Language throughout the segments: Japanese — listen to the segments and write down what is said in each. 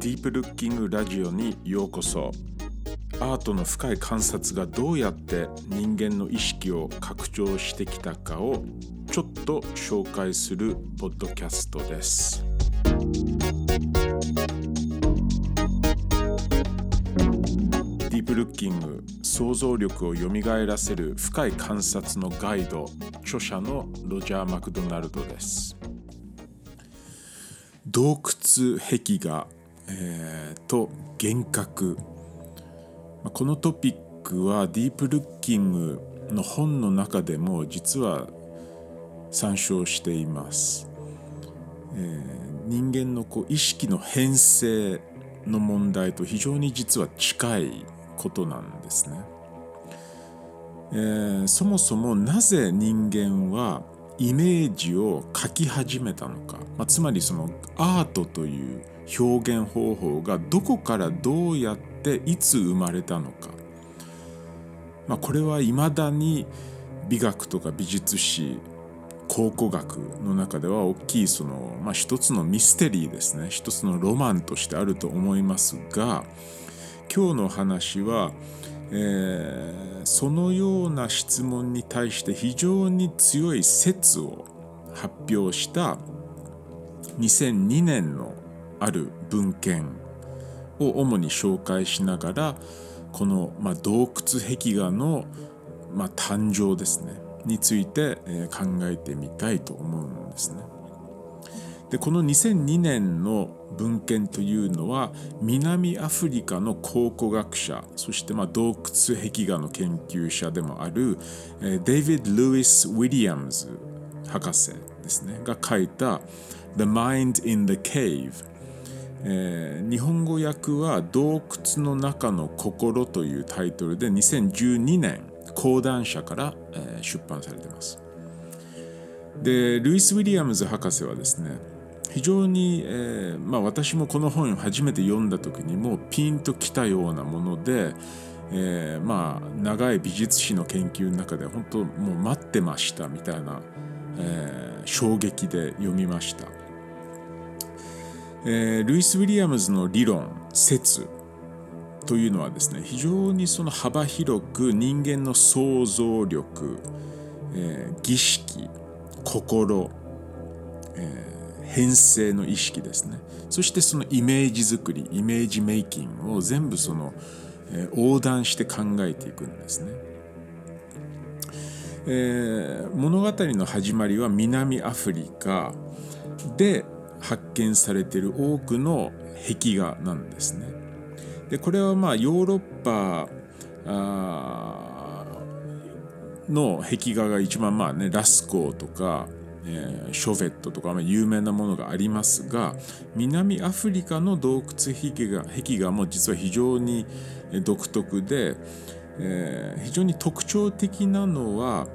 ディープルッキングラジオにようこそ。アートの深い観察がどうやって人間の意識を拡張してきたかをちょっと紹介するポッドキャストです。ディープルッキング想像力をよみがえらせる深い観察のガイド著者のロジャー・マクドナルドです。洞窟壁画、えー、と幻覚。このトピックはディープルッキングの本の中でも実は参照しています、えー、人間のこう意識の変性の問題と非常に実は近いことなんですね、えー、そもそもなぜ人間はイメージを描き始めたのか、まあ、つまりそのアートという表現方法がどこからどうやっていつ生まれたのか、まあ、これはいまだに美学とか美術史考古学の中では大きいその、まあ、一つのミステリーですね。一つのロマンとしてあると思いますが今日の話はえー、そのような質問に対して非常に強い説を発表した2002年のある文献を主に紹介しながらこの、まあ、洞窟壁画の、まあ、誕生ですねについて、えー、考えてみたいと思うんですね。でこの2002年の文献というのは南アフリカの考古学者そしてまあ洞窟壁画の研究者でもあるデイビッド・ルイス・ウィリアムズ博士ですねが書いた「The Mind in the Cave」えー、日本語訳は「洞窟の中の心」というタイトルで2012年講談社から、えー、出版されています。でルイス・ウィリアムズ博士はですね非常に、えー、まあ、私もこの本を初めて読んだ時にもうピンときたようなもので、えー、まあ長い美術史の研究の中で本当もう待ってましたみたいな、え、衝撃で読みました、えー、ルイス・ウィリアムズの理論説というのはですね非常にその幅広く人間の想像力、え儀式心、えー編成の意識ですねそしてそのイメージ作りイメージメイキングを全部その、えー、横断して考えていくんですね。えー、物語の始まりは南アフリカで発見されている多くの壁画なんですね。でこれはまあヨーロッパの壁画が一番まあねラスコーとか、ショヴェットとか有名なものがありますが南アフリカの洞窟壁画壁画も実は非常に独特で、非常に特徴的なのは、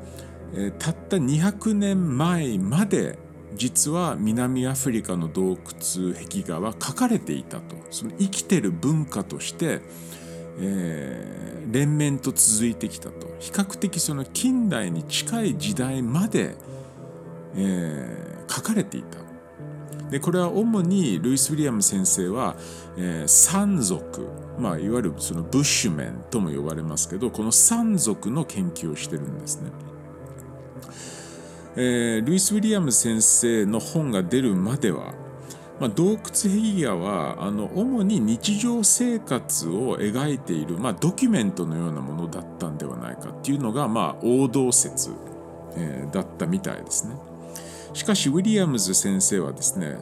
たった200年前まで実は南アフリカの洞窟壁画は描かれていたとその生きてる文化として、えー、連綿と続いてきたと比較的その近代に近い時代までえー、書かれていた。でこれは主にルイス・ウィリアム先生は、えー、山族、まあ、いわゆるそのブッシュメンとも呼ばれますけどこの山族の研究をしてるんですね。えー、ルイス・ウィリアム先生の本が出るまでは、まあ、洞窟壁画はあの主に日常生活を描いている、まあ、ドキュメントのようなものだったんではないかっていうのが、まあ、王道説、えー、だったみたいですね。しかしウィリアムズ先生はですね、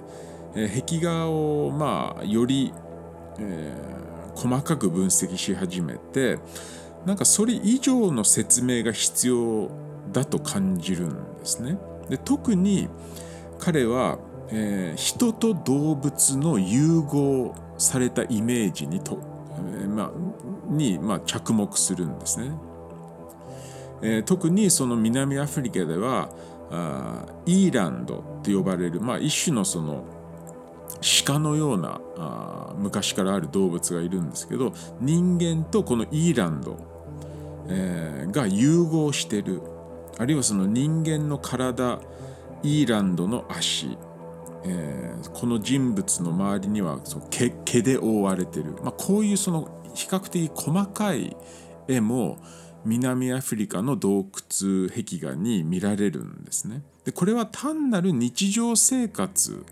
え壁画をまあより、えー、細かく分析し始めてなんかそれ以上の説明が必要だと感じるんですね。で特に彼は、えー、人と動物の融合されたイメージにと、えー、ま、に、まあ、着目するんですね。えー、特にその南アフリカではあイーランドって呼ばれる、まあ、一種のその鹿のようなあ昔からある動物がいるんですけど人間とこのイーランド、えー、が融合してるあるいはその人間の体イーランドの足えー、この人物の周りにはその毛毛で覆われてる、まあ、こういうその比較的細かい絵も南アフリカの洞窟壁画に見られるんですね。でこれは単なる日常生活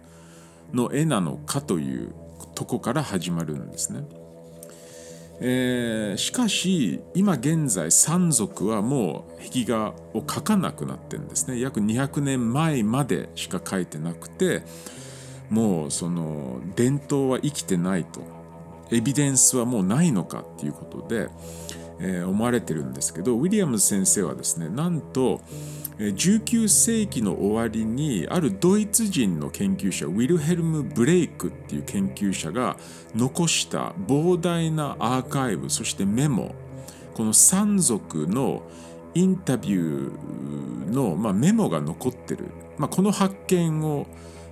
の絵なのかというとこから始まるんですね。えー、しかし今現在山賊はもう壁画を描かなくなってるんですね。約200年前までしか描いてなくてもうその伝統は生きてないと。エビデンスはもうないのかっていうことで、え、思われてるんですけどウィリアムズ先生はですねなんと19世紀の終わりにあるドイツ人の研究者ウィルヘルム・ブレイクっていう研究者が残した膨大なアーカイブそしてメモこの山賊のインタビューの、まあ、メモが残ってる、まあ、この発見を、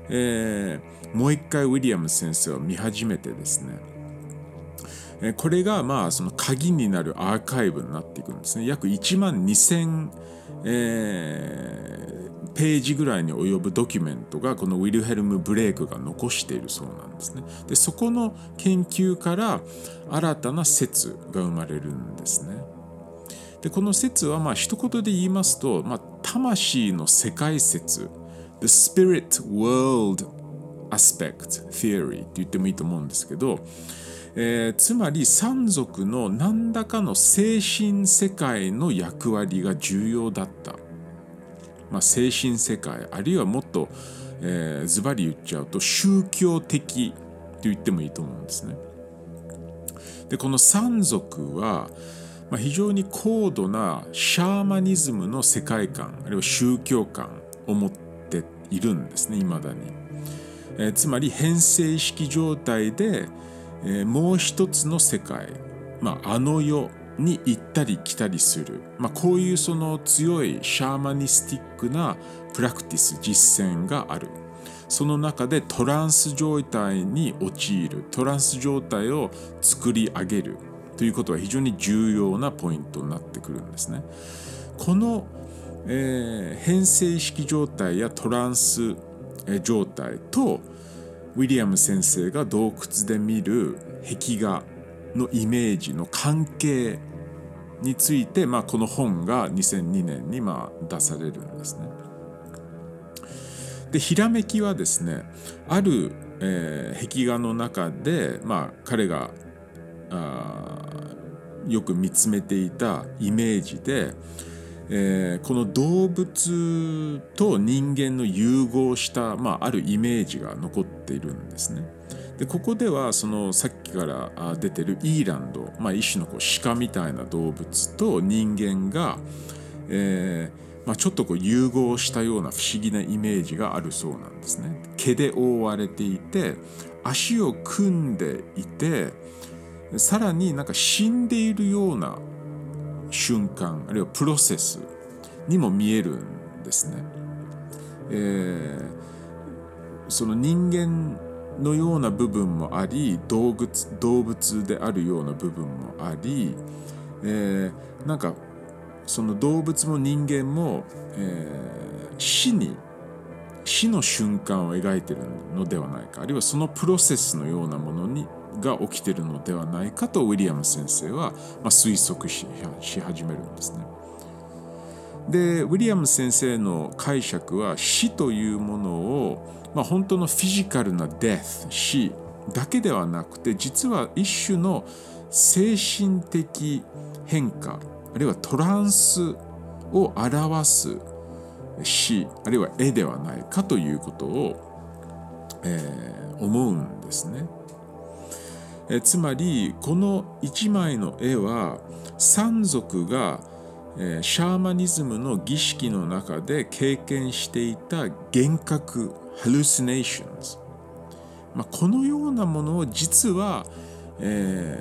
えー、もう一回ウィリアム先生は見始めてですねこれがまあその鍵になるアーカイブになっていくんですね約1万2000えー、ページぐらいに及ぶドキュメントがこのウィルヘルム・ブレイクが残しているそうなんですね。でそこの研究から新たな説が生まれるんですね。でこの説はまあ一言で言いますと、まあ、魂の世界説 The Spirit World Aspect Theory って言ってもいいと思うんですけどえー、つまり山賊の何らかの精神世界の役割が重要だった、まあ、精神世界あるいはもっと、え、ズバリ言っちゃうと宗教的と言ってもいいと思うんですね。でこの山賊は、まあ、非常に高度なシャーマニズムの世界観あるいは宗教観を持っているんですねいまだに。えー、つまり変性意識状態でえー、もう一つの世界、まあ、あの世に行ったり来たりする、まあ、こういうその強いシャーマニスティックなプラクティス実践がある。その中でトランス状態に陥る。トランス状態を作り上げる。ということは非常に重要なポイントになってくるんですね。この、えー、変性意識状態やトランス状態とウィリアム先生が洞窟で見る壁画のイメージの関係について、まあ、この本が2002年にまあ出されるんですね。でひらめきはですねある、えー、壁画の中で、まあ、彼があよく見つめていたイメージでえー、この動物と人間の融合した、まあ、あるイメージが残っているんですね。でここではそのさっきから出てるイーランド、まあ、一種のこう鹿みたいな動物と人間が、えーまあ、ちょっとこう融合したような不思議なイメージがあるそうなんですね。毛で覆われていて足を組んでいてさらになんか死んでいるような瞬間あるいはプロセスにも見えるんですね。えー、その人間のような部分もあり動物動物であるような部分もあり、えー、なんかその動物も人間も、えー、死に死の瞬間を描いてるのではないかあるいはそのプロセスのようなものにが起きてるのではないかとウィリアム先生は、ま、推測し始めるんですね。でウィリアム先生の解釈は死というものを、まあ、本当のフィジカルなデス死だけではなくて実は一種の精神的変化あるいはトランスを表す死あるいは絵ではないかということを、えー、思うんですね。えつまりこの一枚の絵は山賊が、えシャーマニズムの儀式の中で経験していた幻覚 hallucinations、まあ、このようなものを実は、え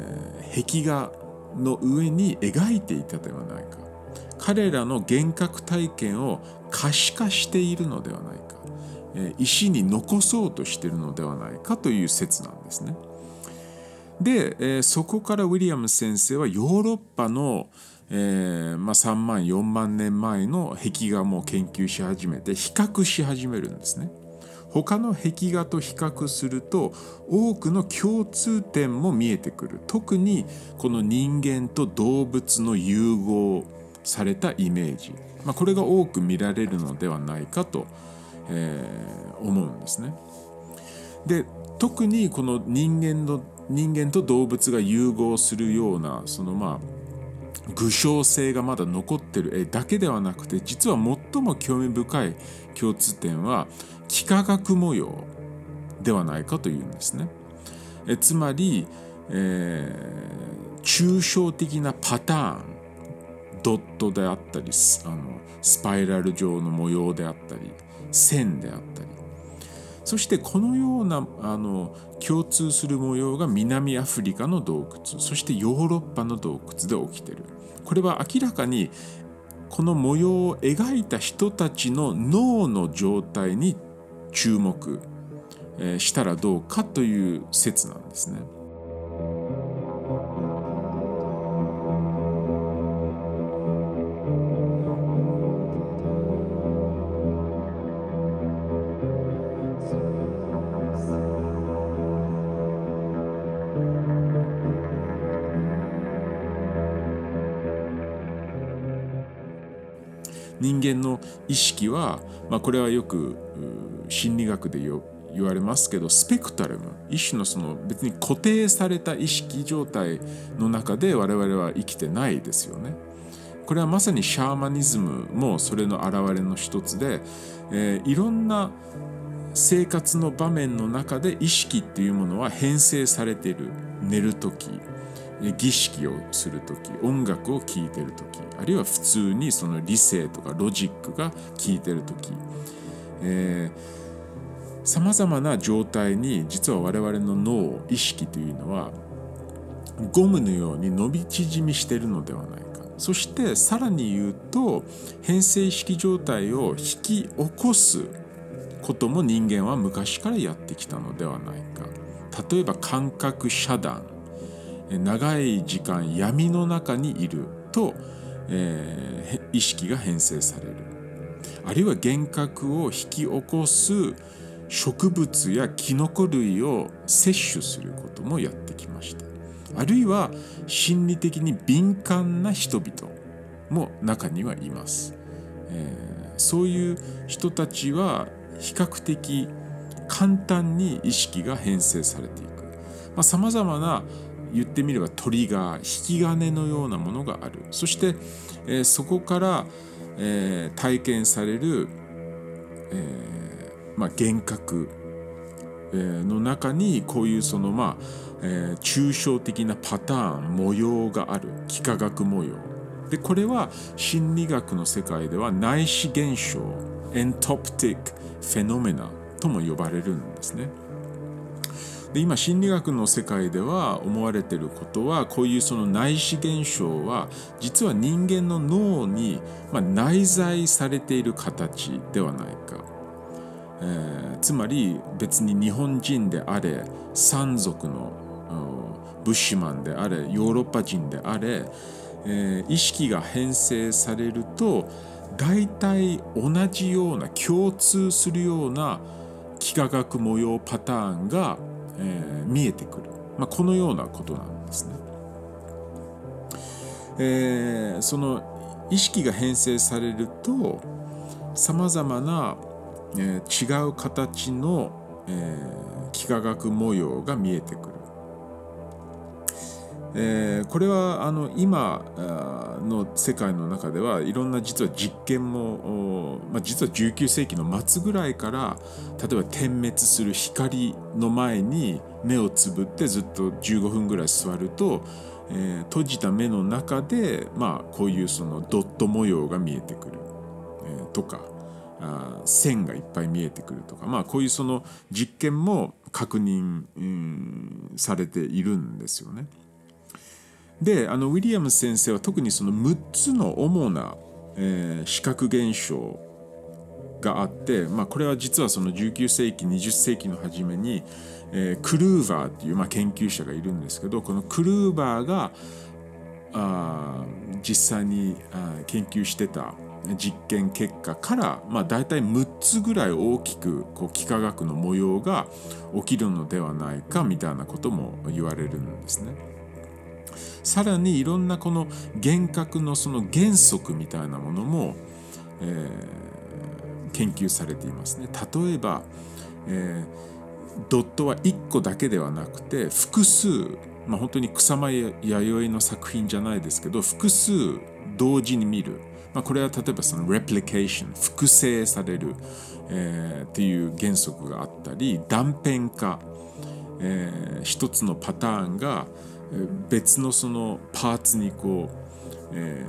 ー、壁画の上に描いていたではないか。彼らの幻覚体験を可視化しているのではないか、え石に残そうとしているのではないかという説なんですね。で、えー、そこからウィリアム先生はヨーロッパの、えーまあ、3万4万年前の壁画も研究し始めて比較し始めるんですね。他の壁画と比較すると多くの共通点も見えてくる特にこの人間と動物の融合されたイメージ、まあ、これが多く見られるのではないかと、えー、思うんですね。で特にこの人間の人間と動物が融合するようなそのまあ具象性がまだ残ってる絵だけではなくて実は最も興味深い共通点は幾何学模様ではないかというんですね。えつまり、えー、抽象的なパターンドットであったりあのスパイラル状の模様であったり線であったりそしてこのようなあの共通する模様が南アフリカの洞窟そしてヨーロッパの洞窟で起きてるこれは明らかにこの模様を描いた人たちの脳の状態に注目したらどうかという説なんですね。間の意識は、まあ、これはよく心理学で言われますけどスペクトルム一種のその別に固定された意識状態の中で我々は生きてないですよね。これはまさにシャーマニズムもそれの表れの一つで、えー、いろんな生活の場面の中で意識っていうものは編成されている寝る時儀式をする時音楽を聴いてる時あるいは普通にその理性とかロジックが効いてる時さまざまな状態に実は我々の脳意識というのはゴムのように伸び縮みしてるのではないか。そしてさらに言うと変性意識状態を引き起こすことも人間は昔からやってきたのではないか。例えば感覚遮断。長い時間闇の中にいると、えー、意識が変性される。あるいは幻覚を引き起こす植物やキノコ類を摂取することもやってきました。あるいは心理的に敏感な人々も中にはいます、えー、そういう人たちは比較的簡単に意識が変性されていく。さまざ、まな言ってみればトリガー引き金のようなものがある。そして、えー、そこから、えー、体験される、えーまあ、幻覚、えー、の中にこういうそのまあ、えー、抽象的なパターン模様がある。幾何学模様。でこれは心理学の世界では内視現象エントプティックフェノメナとも呼ばれるんですね。で今心理学の世界では思われてることはこういうその内視現象は実は人間の脳に、まあ内在されている形ではないか、えー、つまり別に日本人であれ山賊のブッシュマンであれヨーロッパ人であれ、えー、意識が編成されると大体同じような共通するような幾何学模様パターンがえー、見えてくる、まあ、このようなことなんですね。えー、その意識が編成されるとさまざまな、えー、違う形の、えー、幾何学模様が見えてくる。えー、これはあの今の世界の中ではいろんな実は実験も、まあ、実は19世紀の末ぐらいから例えば点滅する光の前に目をつぶってずっと15分ぐらい座ると、えー、閉じた目の中で、まあ、こういうそのドット模様が見えてくる、えー、とかあ線がいっぱい見えてくるとか、まあ、こういうその実験も確認、うん、されているんですよね。であのウィリアムス先生は特にその6つの主な、えー、視覚現象があって、まあ、これは実はその19世紀20世紀の初めに、えー、クルーバーっていう、まあ、研究者がいるんですけどこのクルーバーがあ実際にあ研究してた、実験結果から、まあ、大体6つぐらい大きくこう幾何学の模様が起きるのではないかみたいなことも言われるんですね。さらにいろんなこの幻覚のその原則みたいなものも、えー、研究されていますね。例えば、えー、ドットは1個だけではなくて複数、まあ、本当に草間弥生の作品じゃないですけど複数同時に見る、まあ、これは例えばそのレプリケーション複製される、えー、っていう原則があったり断片化、えー、一つのパターンが別のそのパーツにこう、え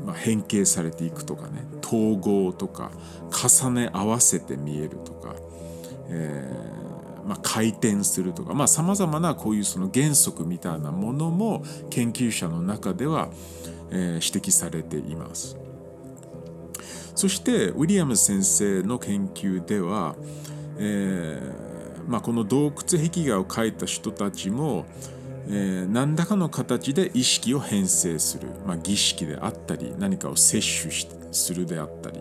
ーまあ、変形されていくとかね統合とか重ね合わせて見えるとか、えーまあ、回転するとかさまざ、まなこういうその原則みたいなものも研究者の中では、えー、指摘されています。そしてウィリアム先生の研究では、えーまあ、この洞窟壁画を描いた人たちも、えー、何らかの形で意識を編成する、まあ、儀式であったり何かを摂取するであったり。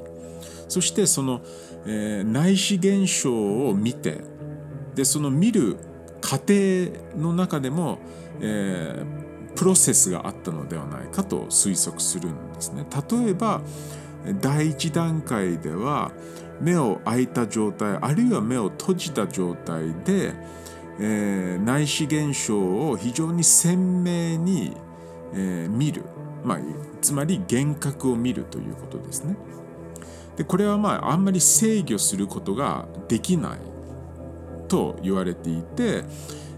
そしてその、えー、内視現象を見てでその見る過程の中でも、えー、プロセスがあったのではないかと推測するんですね。例えば第一段階では目を開いた状態あるいは目を閉じた状態で、えー、内視現象を非常に鮮明に、えー、見る、まあ、つまり幻覚を見るということですね。でこれはまああんまり制御することができないと言われていて、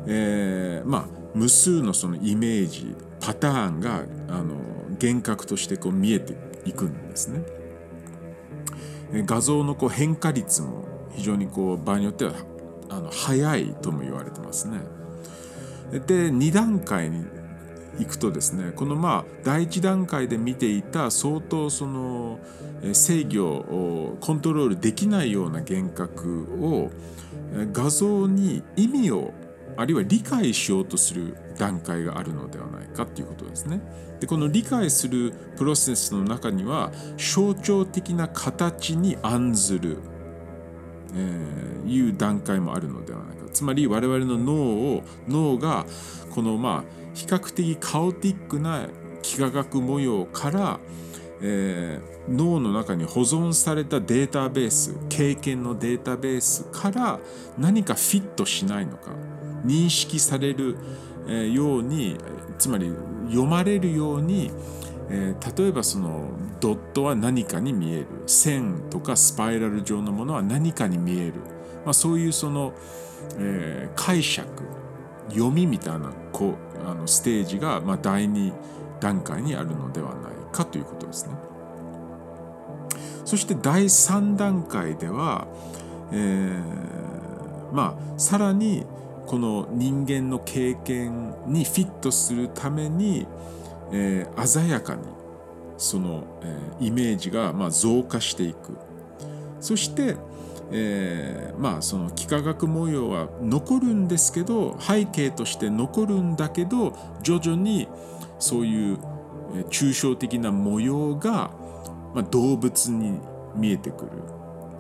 えー、まあ無数のそのイメージパターンがあの幻覚としてこう見えていくんですね。画像のこう変化率も非常にこう場合によってはあの早いとも言われてますね。で2段階に行くとですねこのまあ第1段階で見ていた相当その制御をコントロールできないような幻覚を画像に意味をあるいは理解しようとする段階があるのではないかっていうことですね。でこの理解するプロセスの中には象徴的な形に案ずる、えー、いう段階もあるのではないかつまり我々の脳を脳がこのまあ比較的カオティックな幾何学模様から、えー、脳の中に保存されたデータベース経験のデータベースから何かフィットしないのか認識されるようにつまり読まれるように、例えばそのドットは何かに見える線とかスパイラル状のものは何かに見える、まあ、そういうその、えー、解釈読みみたいなこうあのステージが、まあ、第2段階にあるのではないかということですね。そして第3段階では、えー、まあさらにこの人間の経験にフィットするために、えー、鮮やかにその、えー、イメージがまあ増加していく。そして、えー、まあその幾何学模様は残るんですけど背景として残るんだけど徐々にそういう抽象的な模様が、まあ、動物に見えてくる、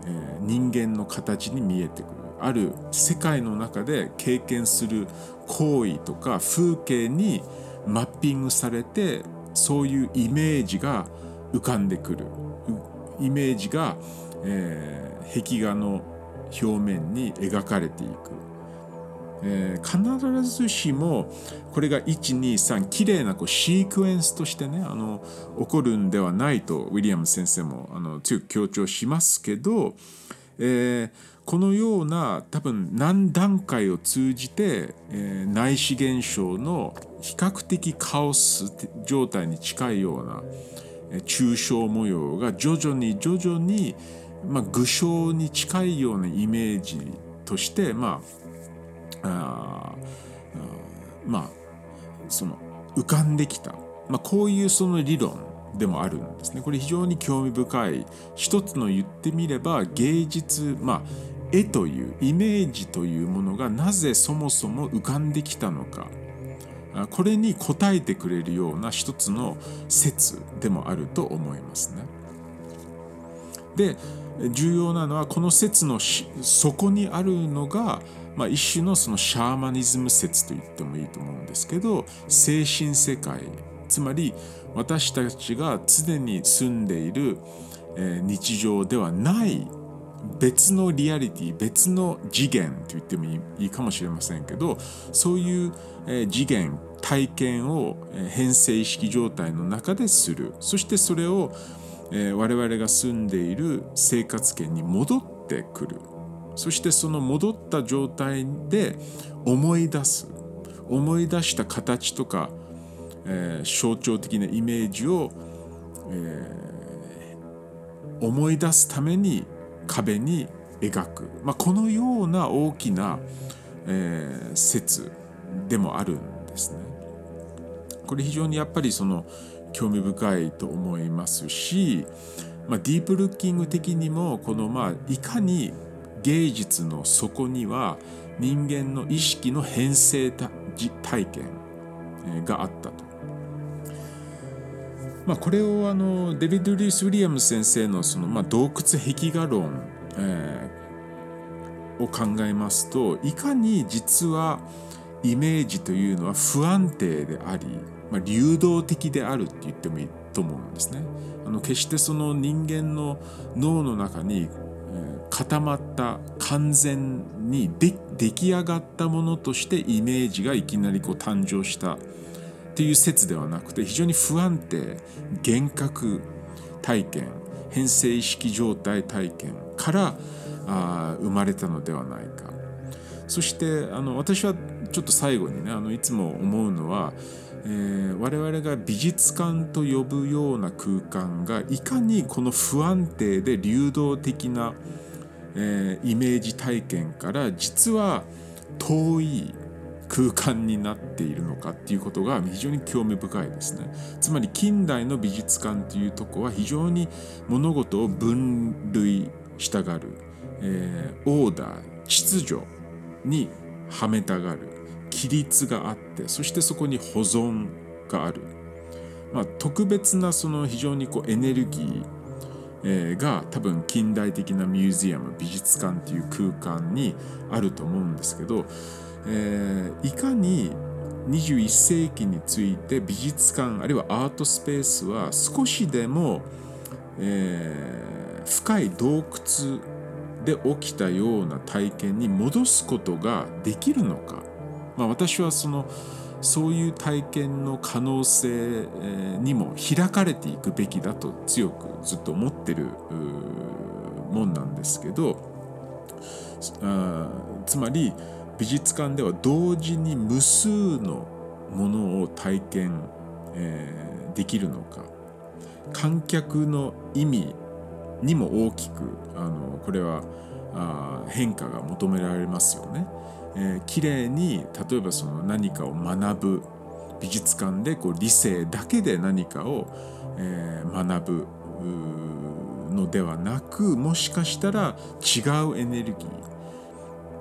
えー、人間の形に見えてくる。ある世界の中で経験する行為とか風景にマッピングされてそういうイメージが浮かんでくる。イメージが、えー、壁画の表面に描かれていく、えー、必ずしもこれが123綺麗なこうシークエンスとしてねあの起こるんではないとウィリアム先生もあの強く強調しますけど、えー、このような多分何段階を通じて、えー、内視現象の比較的カオス状態に近いような、えー、抽象模様が徐々に徐々に、まあ、具象に近いようなイメージとしてまああまあその浮かんできた、まあ、こういうその理論でもあるんですね。これ非常に興味深い一つの言ってみれば芸術まあ絵というイメージというものがなぜそもそも浮かんできたのかこれに応えてくれるような一つの説でもあると思いますね。で重要なのはこの説の底にあるのが、まあ、一種のそのシャーマニズム説と言ってもいいと思うんですけど精神世界つまり私たちが常に住んでいる、え日常ではない別のリアリティ別の次元と言ってもいいかもしれませんけどそういう、え次元体験を変性意識状態の中でする。そしてそれをえ、我々が住んでいる生活圏に戻ってくる。そしてその戻った状態で思い出す。思い出した形とか、え、象徴的なイメージを、え、思い出すために壁に描く、まあ、このような大きな、えー、説でもあるんですね。これ非常にやっぱりその興味深いと思いますし、まあ、ディープルッキング的にもこのまあいかに芸術の底には人間の意識の変性体験があったと。まあ、これをあのデビッド・リース・ウィリアム先生のその、まあ、洞窟壁画論、えー、を考えますといかに実はイメージというのは不安定でありまあ、流動的であるって言ってもいいと思うんですね。あの決してその人間の脳の中に固まった完全に出来上がったものとしてイメージがいきなりこう誕生したっていう説ではなくて非常に不安定幻覚体験変性意識状態体験からあ生まれたのではないか。そしてあの私はちょっと最後にねあのいつも思うのはえー、我々が美術館と呼ぶような空間がいかにこの不安定で流動的な、えー、イメージ体験から実は遠い空間になっているのかっていうことが非常に興味深いですね。つまり近代の美術館というとこは非常に物事を分類したがる、えー、オーダー秩序にはめたがる規律があってそしてそこに保存がある、まあ、特別なその非常にこうエネルギー、が多分近代的なミュージアム美術館っていう空間にあると思うんですけど、えー、いかに21世紀について美術館あるいはアートスペースは少しでも、えー、深い洞窟で起きたような体験に戻すことができるのか。まあ、私はそのそういう体験の可能性にも開かれていくべきだと強くずっと思ってるもんなんですけど。あつまり美術館では同時に無数のものを体験、えー、できるのか観客の意味にも大きくあのこれはあ変化が求められますよね。えー、綺麗に例えばその何かを学ぶ美術館でこう理性だけで何かを、えー、学ぶのではなくもしかしたら違うエネルギー、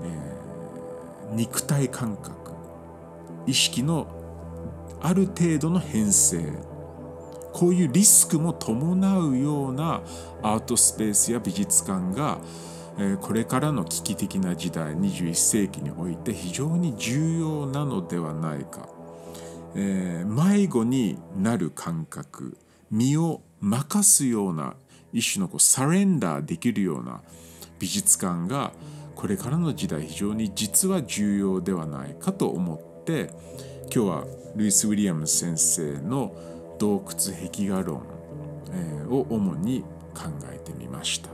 えー、肉体感覚。意識のある程度の変性。こういうリスクも伴うようなアートスペースや美術館がこれからの危機的な時代21世紀において非常に重要なのではないか、えー、迷子になる感覚身を任すような一種のこうサレンダーできるような美術館がこれからの時代非常に実は重要ではないかと思って今日はルイス・ウィリアム先生の洞窟壁画論を主に考えてみました。良いディープルッキングをロジャーでした。